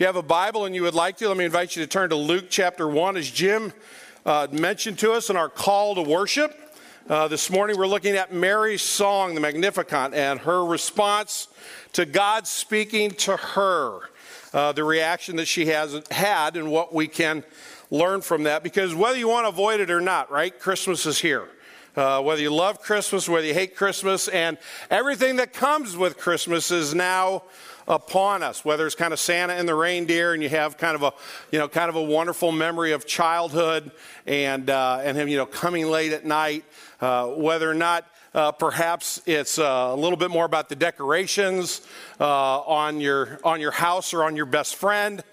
If you have a Bible and you would like to, let me invite you to turn to Luke chapter 1 as Jim uh, mentioned to us in our call to worship. Uh, this morning we're looking at Mary's song, the Magnificat, and her response to God speaking to her, uh, the reaction that she has had, and what we can learn from that. Because whether you want to avoid it or not, right? Christmas is here. Uh, whether you love Christmas, whether you hate Christmas, and everything that comes with Christmas is now upon us, whether it's kind of Santa and the reindeer, and you have kind of a, you know, kind of a wonderful memory of childhood and, uh, and him, you know, coming late at night, uh, whether or not uh, perhaps it's uh, a little bit more about the decorations uh, on, your, on your house or on your best friend,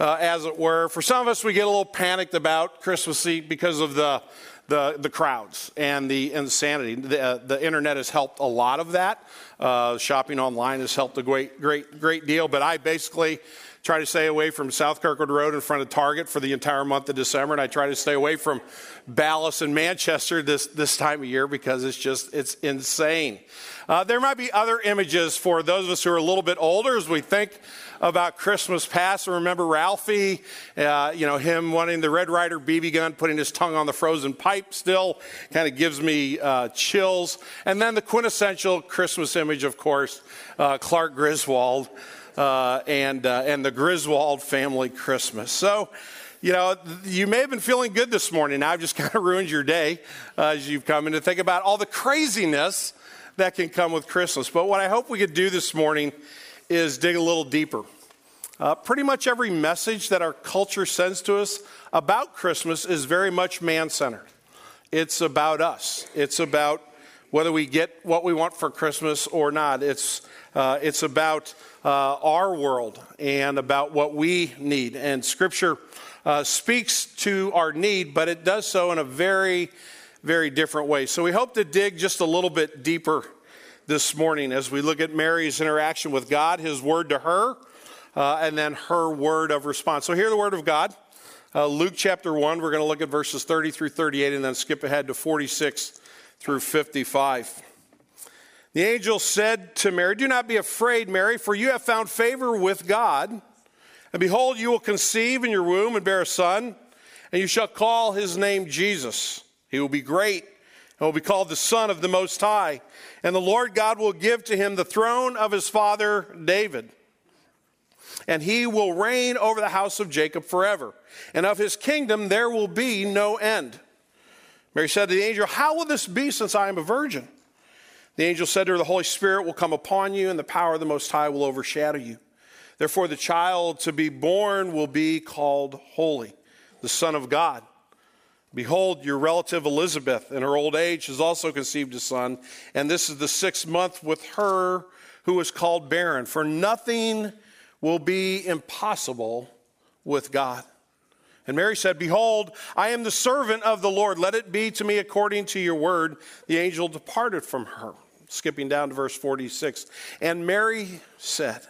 uh, as it were. For some of us, we get a little panicked about Christmas Eve because of the, the, the crowds and the insanity. The, uh, the internet has helped a lot of that. Uh, shopping online has helped a great, great, great deal. But I basically try to stay away from South Kirkwood Road in front of Target for the entire month of December, and I try to stay away from Ballas and Manchester this, this time of year because it's just it's insane. Uh, there might be other images for those of us who are a little bit older as we think about Christmas past. And remember Ralphie, uh, you know, him wanting the Red Ryder BB gun, putting his tongue on the frozen pipe still kind of gives me uh, chills. And then the quintessential Christmas image, of course, uh, Clark Griswold uh, and, uh, and the Griswold family Christmas. So, you know, you may have been feeling good this morning. I've just kind of ruined your day uh, as you've come in to think about all the craziness that can come with Christmas. But what I hope we could do this morning is dig a little deeper. Uh, pretty much every message that our culture sends to us about Christmas is very much man centered. It's about us, it's about whether we get what we want for Christmas or not. It's, uh, it's about uh, our world and about what we need. And Scripture uh, speaks to our need, but it does so in a very, very different way. So we hope to dig just a little bit deeper this morning as we look at Mary's interaction with God, his word to her, uh, and then her word of response. So hear the word of God. Uh, Luke chapter 1, we're going to look at verses 30 through 38 and then skip ahead to 46 through 55. The angel said to Mary, Do not be afraid, Mary, for you have found favor with God. And behold, you will conceive in your womb and bear a son, and you shall call his name Jesus. He will be great and will be called the Son of the Most High. And the Lord God will give to him the throne of his father David. And he will reign over the house of Jacob forever. And of his kingdom there will be no end. Mary said to the angel, How will this be since I am a virgin? The angel said to her, The Holy Spirit will come upon you, and the power of the Most High will overshadow you. Therefore, the child to be born will be called Holy, the Son of God. Behold, your relative Elizabeth, in her old age, has also conceived a son, and this is the sixth month with her who is called barren. For nothing will be impossible with God. And Mary said, Behold, I am the servant of the Lord. Let it be to me according to your word. The angel departed from her skipping down to verse 46. And Mary said,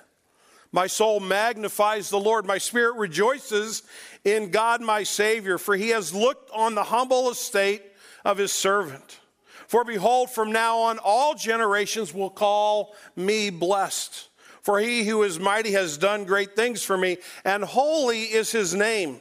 My soul magnifies the Lord, my spirit rejoices in God my Savior, for he has looked on the humble estate of his servant. For behold, from now on all generations will call me blessed. For he who is mighty has done great things for me, and holy is his name.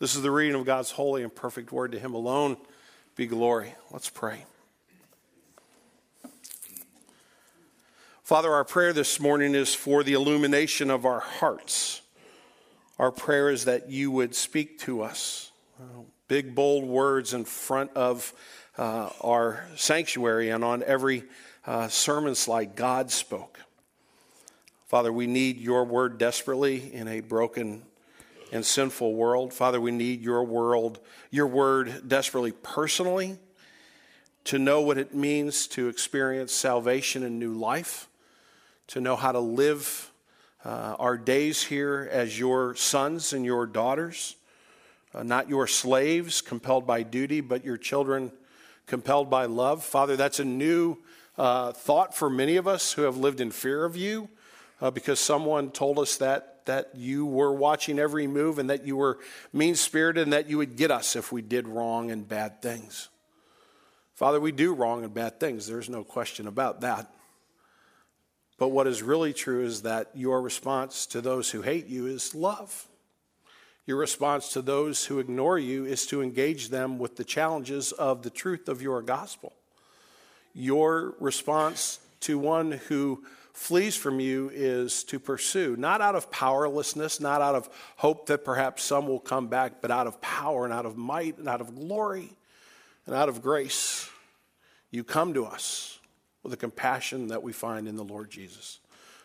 This is the reading of God's holy and perfect word. To him alone be glory. Let's pray. Father, our prayer this morning is for the illumination of our hearts. Our prayer is that you would speak to us. Uh, big, bold words in front of uh, our sanctuary and on every uh, sermon slide, God spoke. Father, we need your word desperately in a broken and sinful world. Father, we need your world, your word desperately personally to know what it means to experience salvation and new life to know how to live uh, our days here as your sons and your daughters, uh, not your slaves compelled by duty, but your children compelled by love. Father, that's a new uh, thought for many of us who have lived in fear of you uh, because someone told us that, that you were watching every move and that you were mean spirited and that you would get us if we did wrong and bad things. Father, we do wrong and bad things. There's no question about that. But what is really true is that your response to those who hate you is love. Your response to those who ignore you is to engage them with the challenges of the truth of your gospel. Your response to one who flees from you is to pursue, not out of powerlessness, not out of hope that perhaps some will come back, but out of power and out of might and out of glory and out of grace. You come to us with the compassion that we find in the Lord Jesus.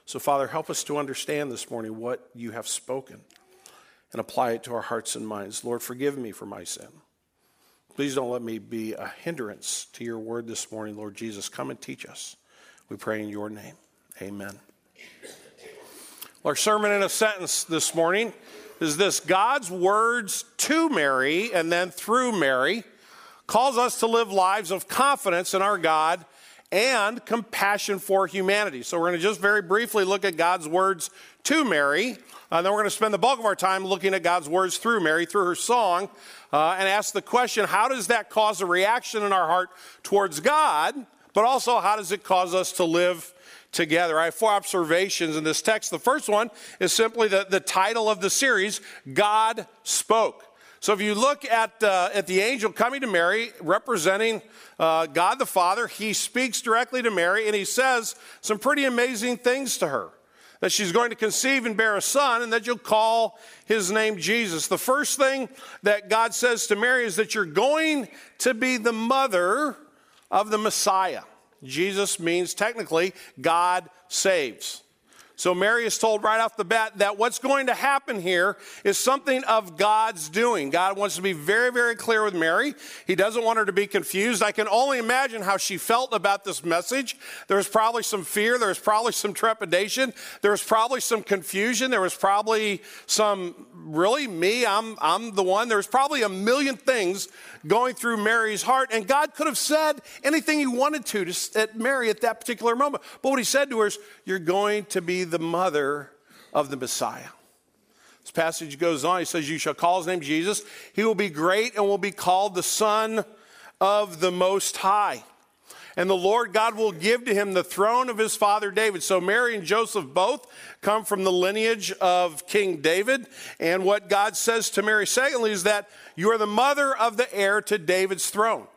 So, Father, help us to understand this morning what you have spoken and apply it to our hearts and minds. Lord, forgive me for my sin. Please don't let me be a hindrance to your word this morning, Lord Jesus. Come and teach us. We pray in your name. Amen. Our sermon in a sentence this morning is this God's words to Mary and then through Mary calls us to live lives of confidence in our God and compassion for humanity. So we're going to just very briefly look at God's words to Mary. And then we're going to spend the bulk of our time looking at God's words through Mary, through her song, uh, and ask the question how does that cause a reaction in our heart towards God? But also, how does it cause us to live together? I have four observations in this text. The first one is simply the, the title of the series God Spoke. So if you look at, uh, at the angel coming to Mary, representing uh, God the Father, he speaks directly to Mary and he says some pretty amazing things to her. That she's going to conceive and bear a son, and that you'll call his name Jesus. The first thing that God says to Mary is that you're going to be the mother of the Messiah. Jesus means technically God saves. So Mary is told right off the bat that what's going to happen here is something of God's doing. God wants to be very, very clear with Mary. He doesn't want her to be confused. I can only imagine how she felt about this message. There was probably some fear. There was probably some trepidation. There was probably some confusion. There was probably some, really, me, I'm, I'm the one. There was probably a million things going through Mary's heart. And God could have said anything he wanted to to at Mary at that particular moment. But what he said to her is, You're going to be the mother of the Messiah. This passage goes on. He says, You shall call his name Jesus. He will be great and will be called the Son of the Most High. And the Lord God will give to him the throne of his father David. So Mary and Joseph both come from the lineage of King David. And what God says to Mary, secondly, is that you are the mother of the heir to David's throne.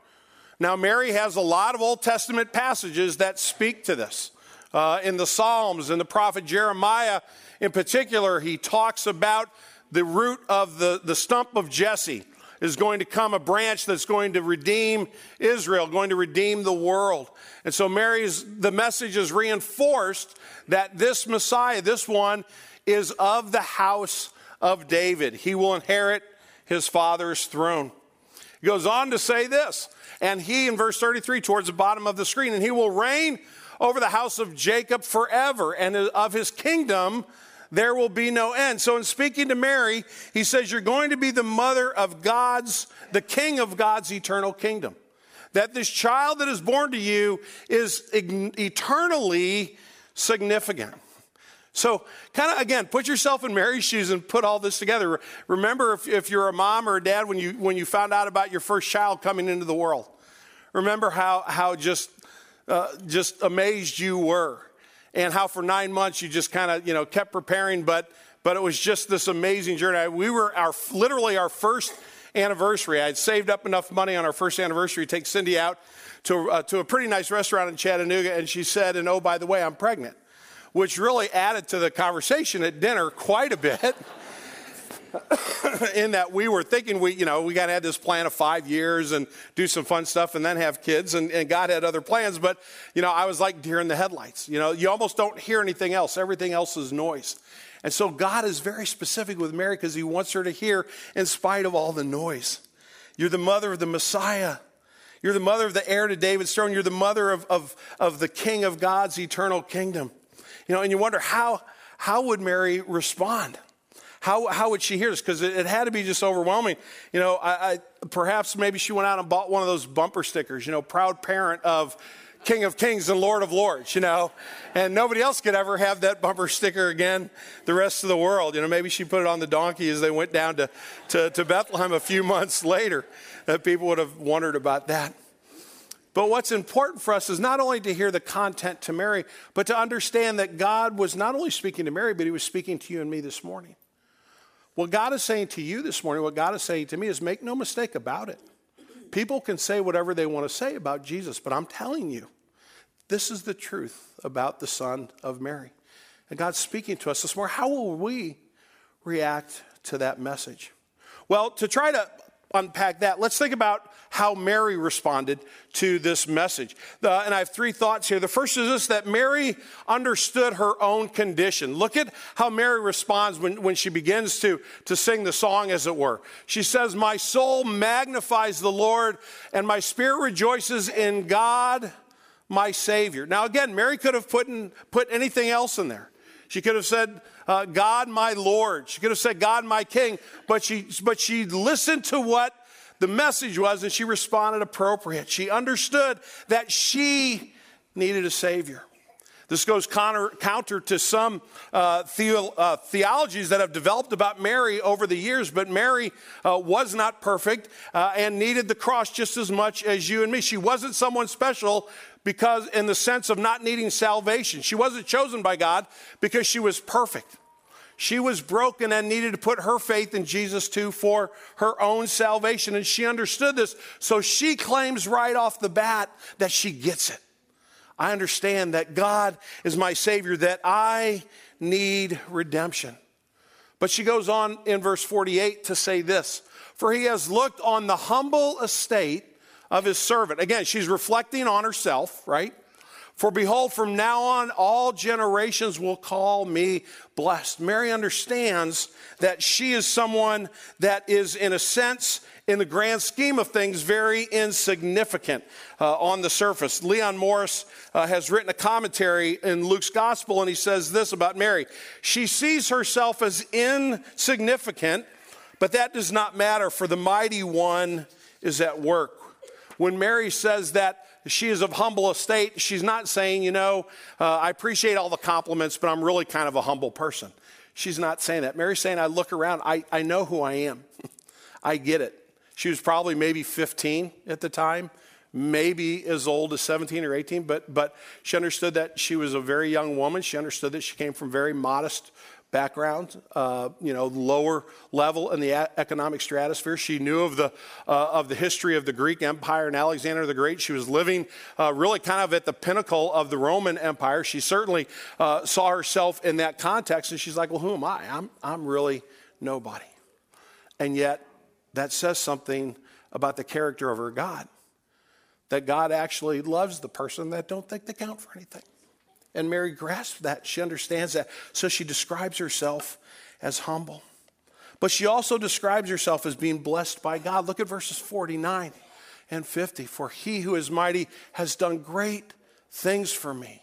Now, Mary has a lot of Old Testament passages that speak to this. Uh, in the Psalms and the prophet Jeremiah, in particular, he talks about the root of the, the stump of Jesse is going to come a branch that's going to redeem Israel, going to redeem the world. And so Mary's, the message is reinforced that this Messiah, this one, is of the house of David. He will inherit his father's throne. He goes on to say this, and he, in verse 33, towards the bottom of the screen, and he will reign over the house of Jacob forever, and of his kingdom there will be no end. So, in speaking to Mary, he says, You're going to be the mother of God's, the king of God's eternal kingdom. That this child that is born to you is eternally significant. So, kind of again, put yourself in Mary's shoes and put all this together. Remember, if, if you're a mom or a dad, when you, when you found out about your first child coming into the world, remember how, how just uh, just amazed you were, and how for nine months you just kind of you know kept preparing, but but it was just this amazing journey. We were our literally our first anniversary. I had saved up enough money on our first anniversary to take Cindy out to uh, to a pretty nice restaurant in Chattanooga, and she said, "And oh, by the way, I'm pregnant," which really added to the conversation at dinner quite a bit. in that we were thinking we, you know, we got to have this plan of five years and do some fun stuff and then have kids. And, and God had other plans. But, you know, I was like deer in the headlights. You know, you almost don't hear anything else, everything else is noise. And so God is very specific with Mary because he wants her to hear in spite of all the noise. You're the mother of the Messiah. You're the mother of the heir to David's throne. You're the mother of, of, of the king of God's eternal kingdom. You know, and you wonder how, how would Mary respond? How, how would she hear this? Because it, it, had to be just overwhelming. You know, I, I, perhaps maybe she went out and bought one of those bumper stickers, you know, proud parent of King of Kings and Lord of Lords, you know, and nobody else could ever have that bumper sticker again the rest of the world. You know, maybe she put it on the donkey as they went down to, to, to Bethlehem a few months later. That people would have wondered about that. But what's important for us is not only to hear the content to Mary, but to understand that God was not only speaking to Mary, but He was speaking to you and me this morning. What God is saying to you this morning, what God is saying to me is make no mistake about it. People can say whatever they want to say about Jesus, but I'm telling you, this is the truth about the Son of Mary. And God's speaking to us this morning. How will we react to that message? Well, to try to unpack that, let's think about how Mary responded to this message. The, and I have three thoughts here. The first is this that Mary understood her own condition. Look at how Mary responds when, when she begins to, to sing the song, as it were. She says, My soul magnifies the Lord, and my spirit rejoices in God, my Savior. Now, again, Mary could have put, in, put anything else in there. She could have said, uh, God my Lord. She could have said, God my King. But she, but she listened to what the message was and she responded appropriate. She understood that she needed a Savior. This goes counter, counter to some uh, uh, theologies that have developed about Mary over the years, but Mary uh, was not perfect uh, and needed the cross just as much as you and me. She wasn't someone special because, in the sense of not needing salvation, she wasn't chosen by God because she was perfect. She was broken and needed to put her faith in Jesus too for her own salvation. And she understood this. So she claims right off the bat that she gets it. I understand that God is my Savior, that I need redemption. But she goes on in verse 48 to say this For he has looked on the humble estate of his servant. Again, she's reflecting on herself, right? For behold, from now on, all generations will call me blessed. Mary understands that she is someone that is, in a sense, in the grand scheme of things, very insignificant uh, on the surface. Leon Morris uh, has written a commentary in Luke's gospel, and he says this about Mary She sees herself as insignificant, but that does not matter, for the mighty one is at work. When Mary says that, she is of humble estate. She's not saying, you know, uh, I appreciate all the compliments, but I'm really kind of a humble person. She's not saying that. Mary's saying, I look around, I, I know who I am. I get it. She was probably maybe 15 at the time, maybe as old as 17 or 18, but, but she understood that she was a very young woman. She understood that she came from very modest background, uh, you know, lower level in the economic stratosphere. She knew of the, uh, of the history of the Greek Empire and Alexander the Great. She was living uh, really kind of at the pinnacle of the Roman Empire. She certainly uh, saw herself in that context, and she's like, well, who am I? I'm, I'm really nobody. And yet, that says something about the character of her God. That God actually loves the person that don't think they count for anything. And Mary grasps that. She understands that. So she describes herself as humble. But she also describes herself as being blessed by God. Look at verses 49 and 50. For he who is mighty has done great things for me,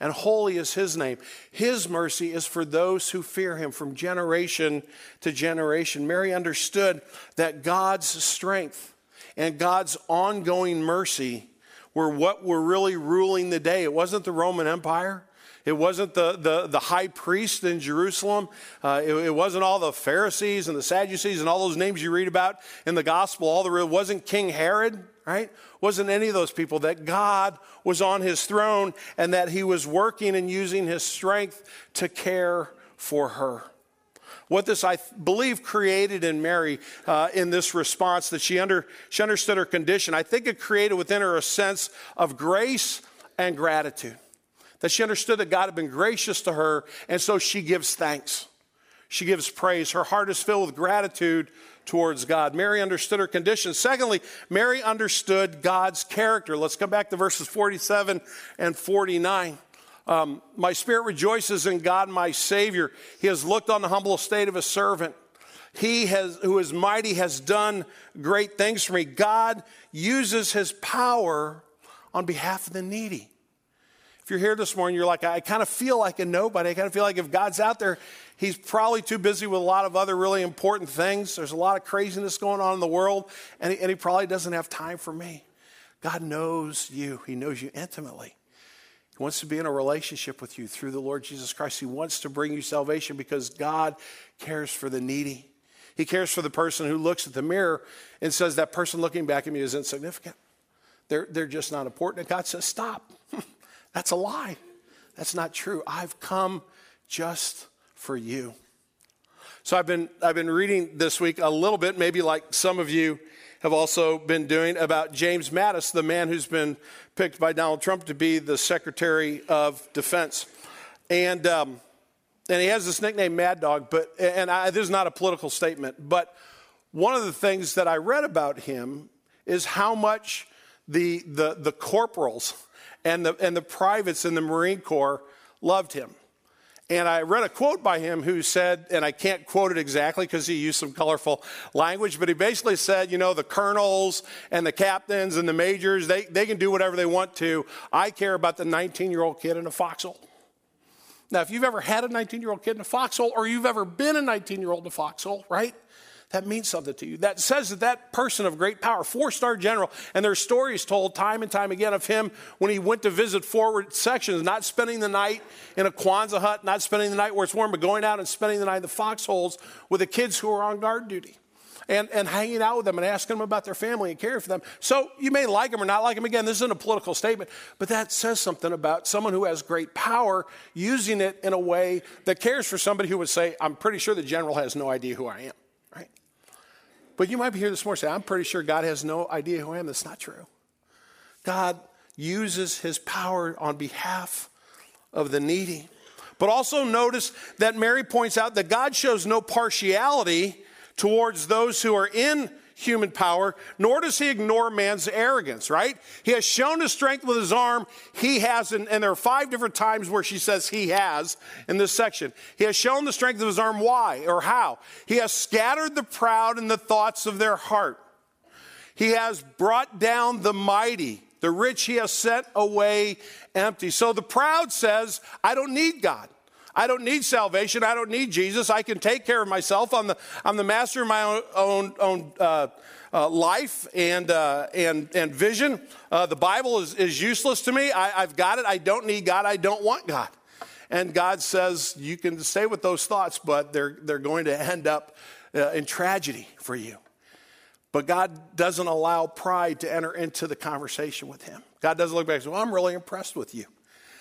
and holy is his name. His mercy is for those who fear him from generation to generation. Mary understood that God's strength and God's ongoing mercy were what were really ruling the day. It wasn't the Roman Empire. It wasn't the, the, the high priest in Jerusalem. Uh, it, it, wasn't all the Pharisees and the Sadducees and all those names you read about in the gospel. All the it wasn't King Herod, right? Wasn't any of those people. That God was on his throne and that he was working and using his strength to care for her. What this, I believe, created in Mary uh, in this response that she, under, she understood her condition, I think it created within her a sense of grace and gratitude. That she understood that God had been gracious to her, and so she gives thanks. She gives praise. Her heart is filled with gratitude towards God. Mary understood her condition. Secondly, Mary understood God's character. Let's come back to verses 47 and 49. Um, my spirit rejoices in God, my Savior. He has looked on the humble estate of a servant. He has, who is mighty has done great things for me. God uses his power on behalf of the needy. If you're here this morning, you're like, I kind of feel like a nobody. I kind of feel like if God's out there, he's probably too busy with a lot of other really important things. There's a lot of craziness going on in the world, and he, and he probably doesn't have time for me. God knows you, He knows you intimately. He wants to be in a relationship with you through the Lord Jesus Christ. He wants to bring you salvation because God cares for the needy. He cares for the person who looks at the mirror and says, That person looking back at me is insignificant. They're, they're just not important. And God says, Stop. That's a lie. That's not true. I've come just for you. So I've been, I've been reading this week a little bit, maybe like some of you have also been doing, about James Mattis, the man who's been picked by Donald Trump to be the Secretary of Defense. And, um, and he has this nickname, Mad Dog, but, and I, this is not a political statement, but one of the things that I read about him is how much the, the, the corporals, and the, and the privates in the Marine Corps loved him. And I read a quote by him who said, and I can't quote it exactly because he used some colorful language, but he basically said, you know, the colonels and the captains and the majors, they, they can do whatever they want to. I care about the 19 year old kid in a foxhole. Now, if you've ever had a 19 year old kid in a foxhole or you've ever been a 19 year old in a foxhole, right? That means something to you. That says that that person of great power, four star general, and there's stories told time and time again of him when he went to visit forward sections, not spending the night in a Quonset hut, not spending the night where it's warm, but going out and spending the night in the foxholes with the kids who are on guard duty. And, and hanging out with them and asking them about their family and caring for them. So you may like them or not like them. Again, this isn't a political statement, but that says something about someone who has great power using it in a way that cares for somebody who would say, I'm pretty sure the general has no idea who I am. But you might be here this morning saying, I'm pretty sure God has no idea who I am. That's not true. God uses his power on behalf of the needy. But also notice that Mary points out that God shows no partiality towards those who are in human power, nor does he ignore man's arrogance, right? He has shown his strength with his arm. He has, and, and there are five different times where she says he has in this section. He has shown the strength of his arm. Why or how? He has scattered the proud in the thoughts of their heart. He has brought down the mighty. The rich he has sent away empty. So the proud says, I don't need God. I don't need salvation. I don't need Jesus. I can take care of myself. I'm the, I'm the master of my own, own, own uh, uh, life and, uh, and, and vision. Uh, the Bible is, is useless to me. I, I've got it. I don't need God. I don't want God. And God says, you can stay with those thoughts, but they're, they're going to end up uh, in tragedy for you. But God doesn't allow pride to enter into the conversation with him. God doesn't look back and say, Well, I'm really impressed with you.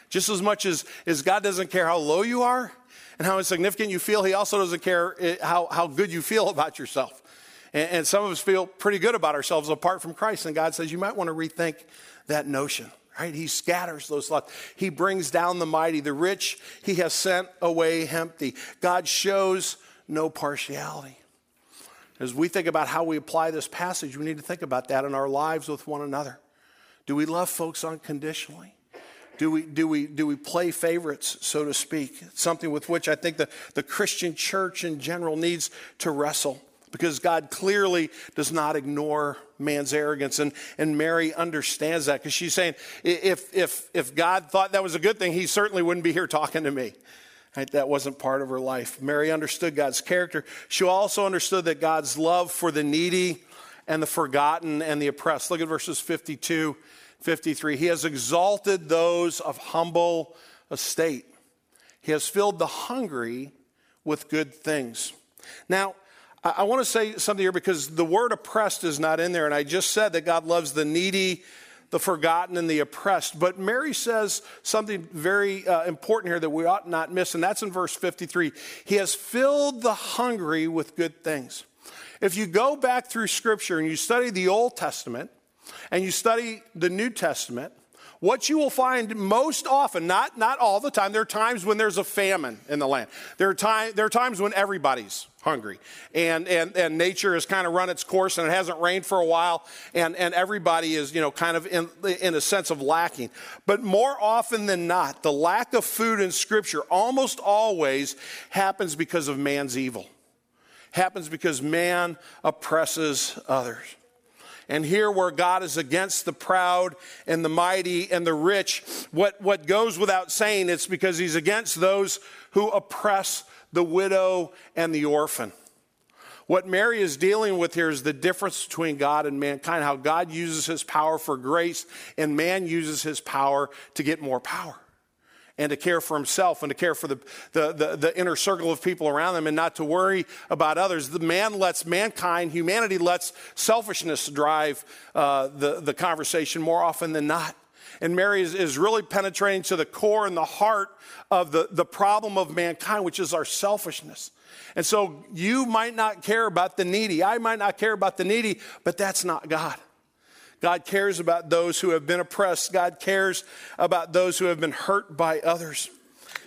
Just as much as, as God doesn't care how low you are and how insignificant you feel, He also doesn't care how, how good you feel about yourself. And, and some of us feel pretty good about ourselves apart from Christ. And God says, you might want to rethink that notion. Right? He scatters those thoughts. He brings down the mighty. The rich he has sent away empty. God shows no partiality. As we think about how we apply this passage, we need to think about that in our lives with one another. Do we love folks unconditionally? Do we, do, we, do we play favorites, so to speak? Something with which I think the, the Christian church in general needs to wrestle because God clearly does not ignore man's arrogance. And, and Mary understands that because she's saying, if, if, if God thought that was a good thing, he certainly wouldn't be here talking to me. Right? That wasn't part of her life. Mary understood God's character. She also understood that God's love for the needy and the forgotten and the oppressed. Look at verses 52 53. He has exalted those of humble estate. He has filled the hungry with good things. Now, I want to say something here because the word oppressed is not in there, and I just said that God loves the needy, the forgotten, and the oppressed. But Mary says something very uh, important here that we ought not miss, and that's in verse 53. He has filled the hungry with good things. If you go back through Scripture and you study the Old Testament, and you study the New Testament, what you will find most often, not, not all the time, there are times when there's a famine in the land. There are, time, there are times when everybody's hungry and, and, and nature has kind of run its course and it hasn't rained for a while and, and everybody is, you know, kind of in, in a sense of lacking. But more often than not, the lack of food in Scripture almost always happens because of man's evil, happens because man oppresses others. And here, where God is against the proud and the mighty and the rich, what, what goes without saying, it's because he's against those who oppress the widow and the orphan. What Mary is dealing with here is the difference between God and mankind, how God uses his power for grace and man uses his power to get more power and to care for himself and to care for the, the, the, the, inner circle of people around them and not to worry about others. The man lets mankind, humanity lets selfishness drive uh, the, the conversation more often than not. And Mary is, is really penetrating to the core and the heart of the, the problem of mankind, which is our selfishness. And so you might not care about the needy. I might not care about the needy, but that's not God. God cares about those who have been oppressed. God cares about those who have been hurt by others.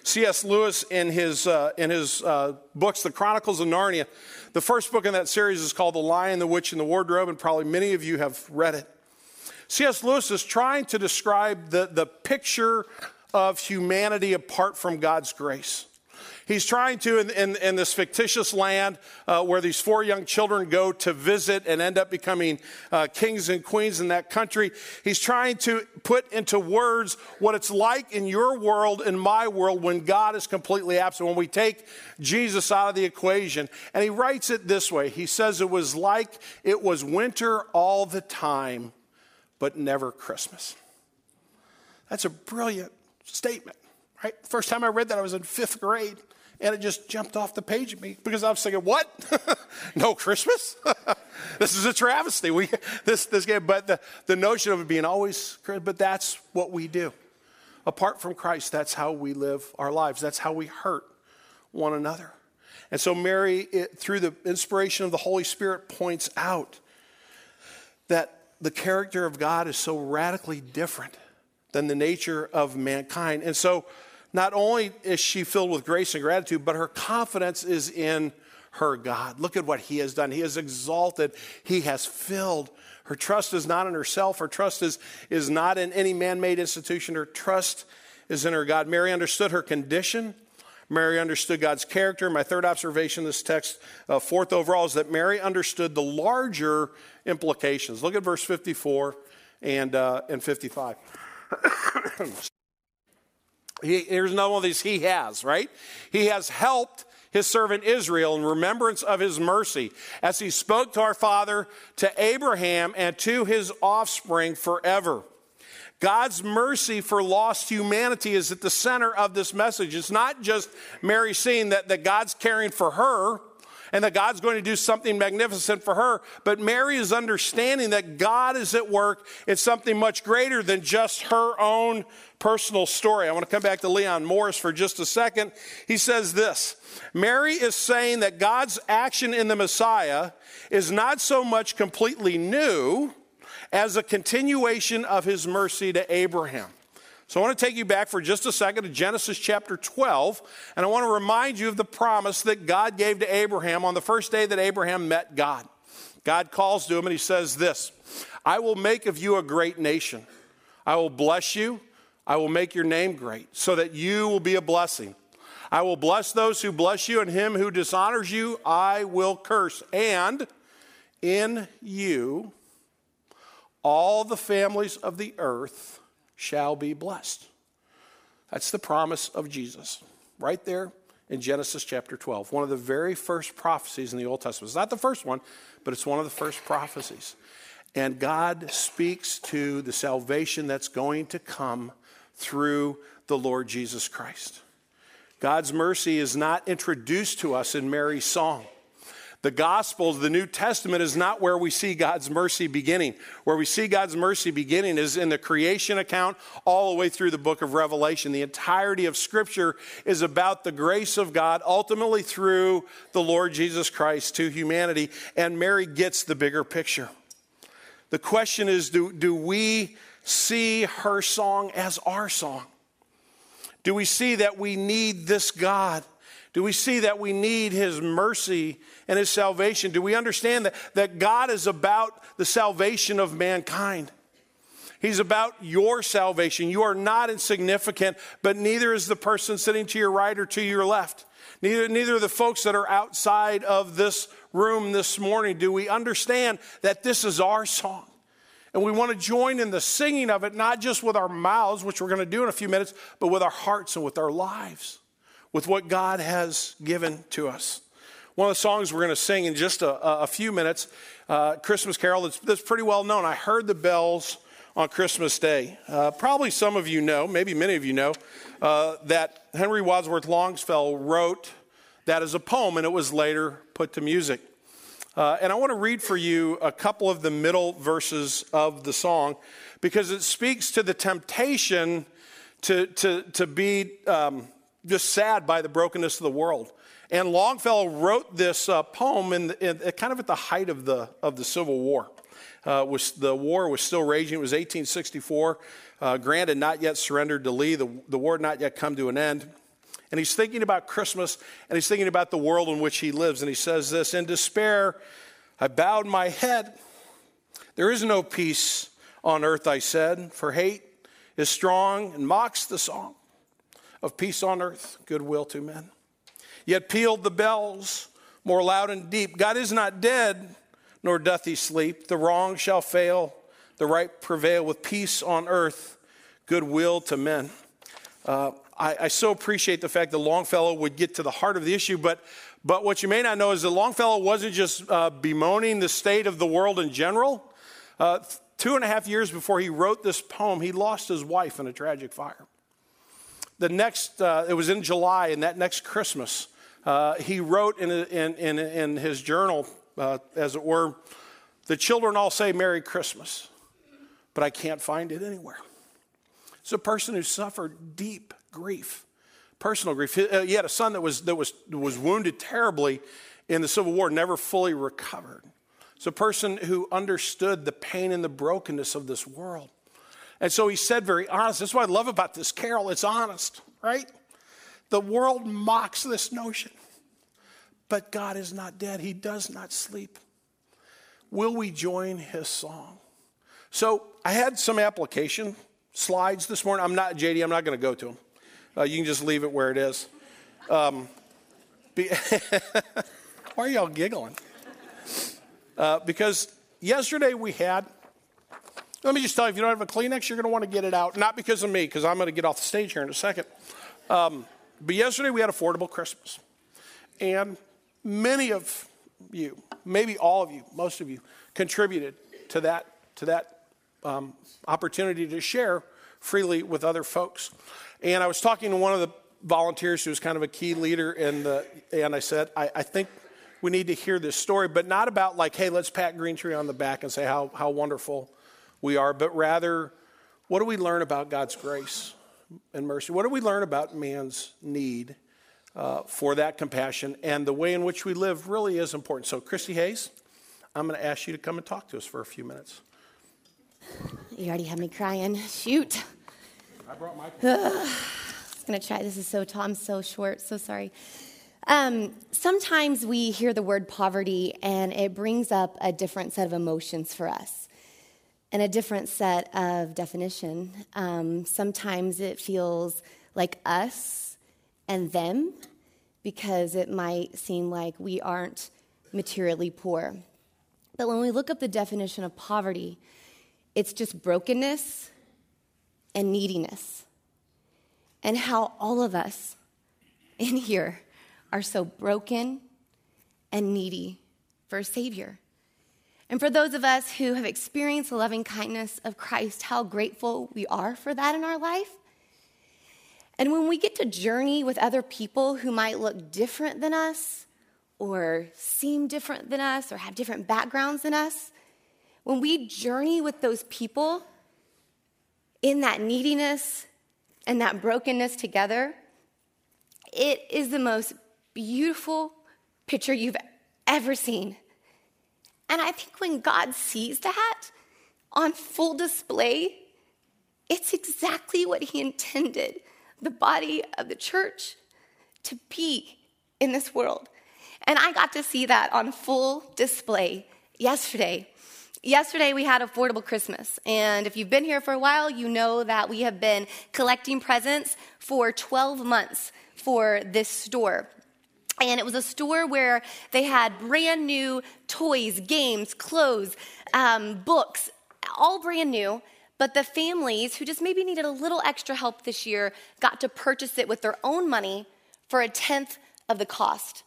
C.S. Lewis, in his, uh, in his uh, books, The Chronicles of Narnia, the first book in that series is called The Lion, the Witch, and the Wardrobe, and probably many of you have read it. C.S. Lewis is trying to describe the, the picture of humanity apart from God's grace. He's trying to, in, in, in this fictitious land uh, where these four young children go to visit and end up becoming uh, kings and queens in that country, he's trying to put into words what it's like in your world, in my world, when God is completely absent, when we take Jesus out of the equation. And he writes it this way He says, It was like it was winter all the time, but never Christmas. That's a brilliant statement, right? First time I read that, I was in fifth grade and it just jumped off the page at me because I was thinking, what? no Christmas? this is a travesty. We, this, this game, but the, the notion of it being always, but that's what we do. Apart from Christ, that's how we live our lives. That's how we hurt one another. And so Mary, it, through the inspiration of the Holy Spirit, points out that the character of God is so radically different than the nature of mankind. And so not only is she filled with grace and gratitude, but her confidence is in her God. Look at what he has done. He has exalted, he has filled. Her trust is not in herself, her trust is, is not in any man made institution. Her trust is in her God. Mary understood her condition. Mary understood God's character. My third observation in this text, uh, fourth overall, is that Mary understood the larger implications. Look at verse 54 and, uh, and 55. He, here's another one of these he has, right? He has helped his servant Israel in remembrance of his mercy as he spoke to our father, to Abraham, and to his offspring forever. God's mercy for lost humanity is at the center of this message. It's not just Mary seeing that, that God's caring for her and that God's going to do something magnificent for her, but Mary is understanding that God is at work. It's something much greater than just her own personal story. I want to come back to Leon Morris for just a second. He says this Mary is saying that God's action in the Messiah is not so much completely new as a continuation of his mercy to Abraham. So I want to take you back for just a second to Genesis chapter 12, and I want to remind you of the promise that God gave to Abraham on the first day that Abraham met God. God calls to him and he says this I will make of you a great nation. I will bless you. I will make your name great so that you will be a blessing. I will bless those who bless you, and him who dishonors you, I will curse. And in you, all the families of the earth shall be blessed. That's the promise of Jesus, right there in Genesis chapter 12. One of the very first prophecies in the Old Testament. It's not the first one, but it's one of the first prophecies. And God speaks to the salvation that's going to come through the Lord Jesus Christ. God's mercy is not introduced to us in Mary's song. The Gospels, the New Testament, is not where we see God's mercy beginning. Where we see God's mercy beginning is in the creation account all the way through the book of Revelation. The entirety of Scripture is about the grace of God, ultimately through the Lord Jesus Christ to humanity, and Mary gets the bigger picture. The question is do, do we see her song as our song? Do we see that we need this God? Do we see that we need His mercy and His salvation? Do we understand that, that God is about the salvation of mankind? He's about your salvation. You are not insignificant, but neither is the person sitting to your right or to your left. Neither, neither are the folks that are outside of this room this morning. Do we understand that this is our song? And we want to join in the singing of it, not just with our mouths, which we're going to do in a few minutes, but with our hearts and with our lives, with what God has given to us. One of the songs we're going to sing in just a, a few minutes, uh, Christmas Carol, that's, that's, pretty well known. I heard the bells on Christmas Day. Uh, probably some of you know, maybe many of you know, uh, that Henry Wadsworth Longfellow wrote that as a poem and it was later put to music. Uh, and I want to read for you a couple of the middle verses of the song because it speaks to the temptation to, to, to be um, just sad by the brokenness of the world. And Longfellow wrote this uh, poem in, in, kind of at the height of the, of the Civil War. Uh, was, the war was still raging. It was 1864. Uh, Grant had not yet surrendered to Lee. The, the war had not yet come to an end. And he's thinking about Christmas and he's thinking about the world in which he lives. And he says this In despair, I bowed my head. There is no peace on earth, I said, for hate is strong and mocks the song of peace on earth, goodwill to men. Yet pealed the bells more loud and deep God is not dead, nor doth he sleep. The wrong shall fail, the right prevail with peace on earth, goodwill to men. Uh, I, I, so appreciate the fact that Longfellow would get to the heart of the issue, but, but what you may not know is that Longfellow wasn't just uh, bemoaning the state of the world in general. Uh, two and a half years before he wrote this poem, he lost his wife in a tragic fire. The next, uh, it was in July, and that next Christmas, uh, he wrote in, in, in, in his journal, uh, as it were, the children all say Merry Christmas, but I can't find it anywhere. It's a person who suffered deep grief, personal grief. He, uh, he had a son that was, that was, was wounded terribly in the Civil War, never fully recovered. It's a person who understood the pain and the brokenness of this world. And so he said very honest. That's what I love about this carol. It's honest, right? The world mocks this notion. But God is not dead, He does not sleep. Will we join His song? So I had some application slides this morning. I'm not, JD, I'm not going to go to them. Uh, you can just leave it where it is. Um, be, why are y'all giggling? Uh, because yesterday we had, let me just tell you, if you don't have a Kleenex, you're going to want to get it out. Not because of me, because I'm going to get off the stage here in a second. Um, but yesterday we had Affordable Christmas. And many of you, maybe all of you, most of you, contributed to that, to that um, opportunity to share freely with other folks. And I was talking to one of the volunteers who was kind of a key leader in the, and I said, I, I think we need to hear this story, but not about like, hey, let's pat Green Tree on the back and say how, how wonderful we are, but rather, what do we learn about God's grace? and mercy. What do we learn about man's need uh, for that compassion? And the way in which we live really is important. So, Christy Hayes, I'm going to ask you to come and talk to us for a few minutes. You already have me crying. Shoot. I brought my. I was going to try. This is so tall. I'm so short. So sorry. Um, sometimes we hear the word poverty and it brings up a different set of emotions for us and a different set of definition. Um, sometimes it feels like us and them because it might seem like we aren't materially poor. But when we look up the definition of poverty, it's just brokenness and neediness. And how all of us in here are so broken and needy for a Savior. And for those of us who have experienced the loving kindness of Christ, how grateful we are for that in our life. And when we get to journey with other people who might look different than us, or seem different than us, or have different backgrounds than us, when we journey with those people in that neediness and that brokenness together, it is the most beautiful picture you've ever seen. And I think when God sees that on full display, it's exactly what He intended the body of the church to be in this world. And I got to see that on full display yesterday. Yesterday, we had Affordable Christmas. And if you've been here for a while, you know that we have been collecting presents for 12 months for this store. And it was a store where they had brand new toys, games, clothes, um, books, all brand new, but the families who just maybe needed a little extra help this year got to purchase it with their own money for a tenth of the cost.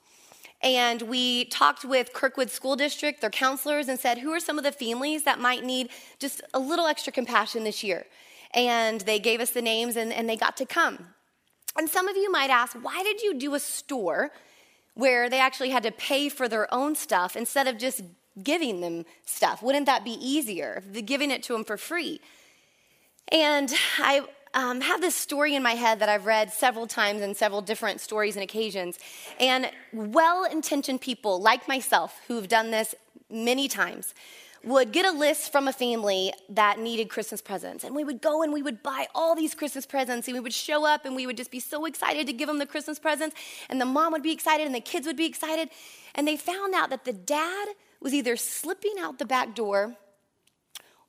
And we talked with Kirkwood School District, their counselors, and said, who are some of the families that might need just a little extra compassion this year? And they gave us the names and, and they got to come. And some of you might ask, why did you do a store where they actually had to pay for their own stuff instead of just giving them stuff? Wouldn't that be easier, giving it to them for free? And I um, have this story in my head that I've read several times in several different stories and occasions. And well intentioned people like myself who've done this many times would get a list from a family that needed Christmas presents. And we would go and we would buy all these Christmas presents and we would show up and we would just be so excited to give them the Christmas presents. And the mom would be excited and the kids would be excited. And they found out that the dad was either slipping out the back door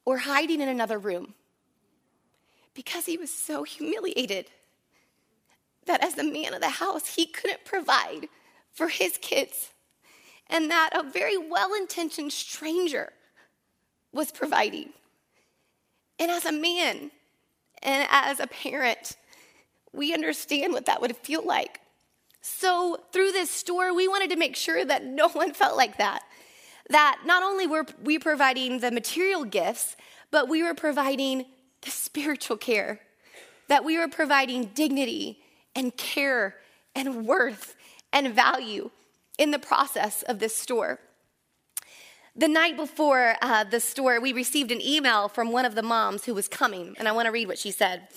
or hiding in another room because he was so humiliated that as the man of the house, he couldn't provide for his kids. And that a very well intentioned stranger was providing. And as a man and as a parent, we understand what that would feel like. So, through this store, we wanted to make sure that no one felt like that. That not only were we providing the material gifts, but we were providing the spiritual care, that we were providing dignity and care and worth and value in the process of this store. The night before uh, the store, we received an email from one of the moms who was coming, and I want to read what she said.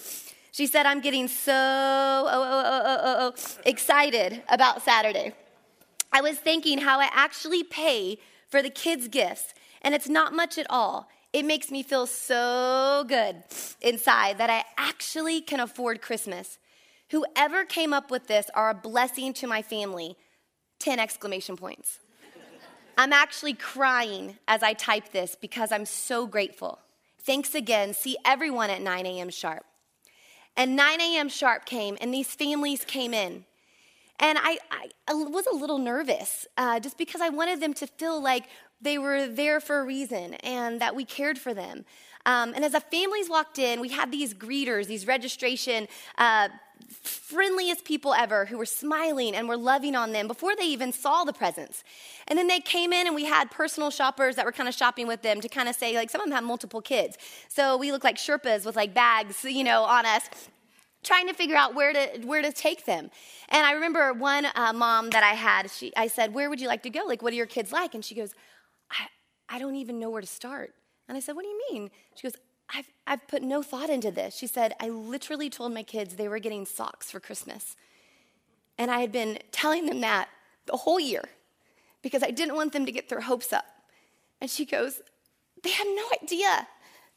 She said, I'm getting so oh, oh, oh, excited about Saturday. I was thinking how I actually pay for the kids' gifts, and it's not much at all. It makes me feel so good inside that I actually can afford Christmas. Whoever came up with this are a blessing to my family. 10 exclamation points. I'm actually crying as I type this because I'm so grateful. Thanks again. See everyone at 9 a.m. sharp. And 9 a.m. sharp came, and these families came in. And I, I was a little nervous uh, just because I wanted them to feel like they were there for a reason and that we cared for them. Um, and as the families walked in, we had these greeters, these registration, uh, friendliest people ever who were smiling and were loving on them before they even saw the presents. And then they came in and we had personal shoppers that were kind of shopping with them to kind of say, like, some of them have multiple kids. So we look like Sherpas with like bags, you know, on us trying to figure out where to where to take them. And I remember one uh, mom that I had. She, I said, "Where would you like to go? Like, what are your kids like?" And she goes, I, I don't even know where to start. And I said, What do you mean? She goes, I've, I've put no thought into this. She said, I literally told my kids they were getting socks for Christmas. And I had been telling them that the whole year because I didn't want them to get their hopes up. And she goes, They have no idea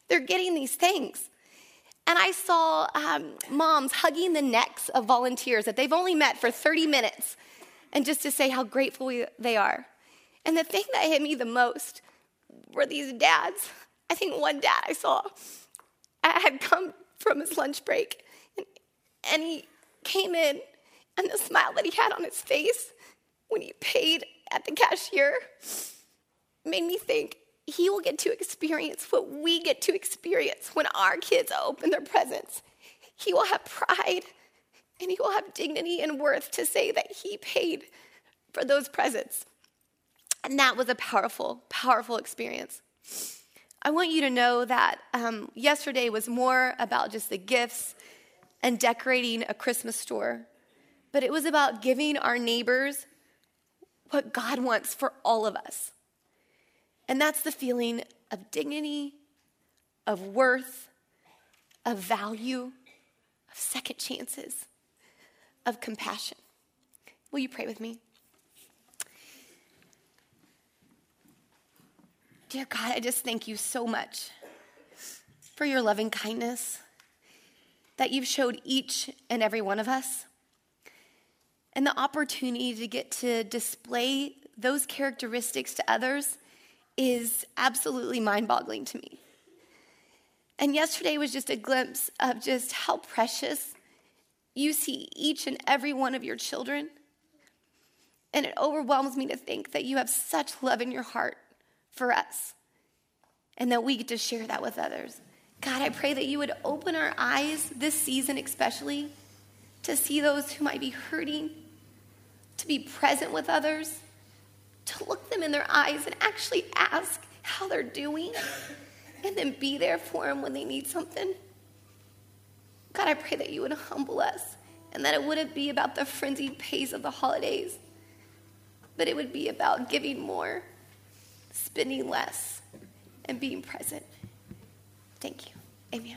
they're getting these things. And I saw um, moms hugging the necks of volunteers that they've only met for 30 minutes and just to say how grateful we, they are. And the thing that hit me the most were these dads. I think one dad I saw I had come from his lunch break and, and he came in, and the smile that he had on his face when he paid at the cashier made me think he will get to experience what we get to experience when our kids open their presents. He will have pride and he will have dignity and worth to say that he paid for those presents. And that was a powerful, powerful experience. I want you to know that um, yesterday was more about just the gifts and decorating a Christmas store, but it was about giving our neighbors what God wants for all of us. And that's the feeling of dignity, of worth, of value, of second chances, of compassion. Will you pray with me? Dear God, I just thank you so much for your loving kindness that you've showed each and every one of us, and the opportunity to get to display those characteristics to others is absolutely mind boggling to me. And yesterday was just a glimpse of just how precious you see each and every one of your children. And it overwhelms me to think that you have such love in your heart for us. and that we get to share that with others. God, I pray that you would open our eyes this season, especially, to see those who might be hurting, to be present with others, to look them in their eyes and actually ask how they're doing, and then be there for them when they need something. God, I pray that you would humble us and that it wouldn't be about the frenzied pace of the holidays, but it would be about giving more, spending less, and being present. Thank you. Amen.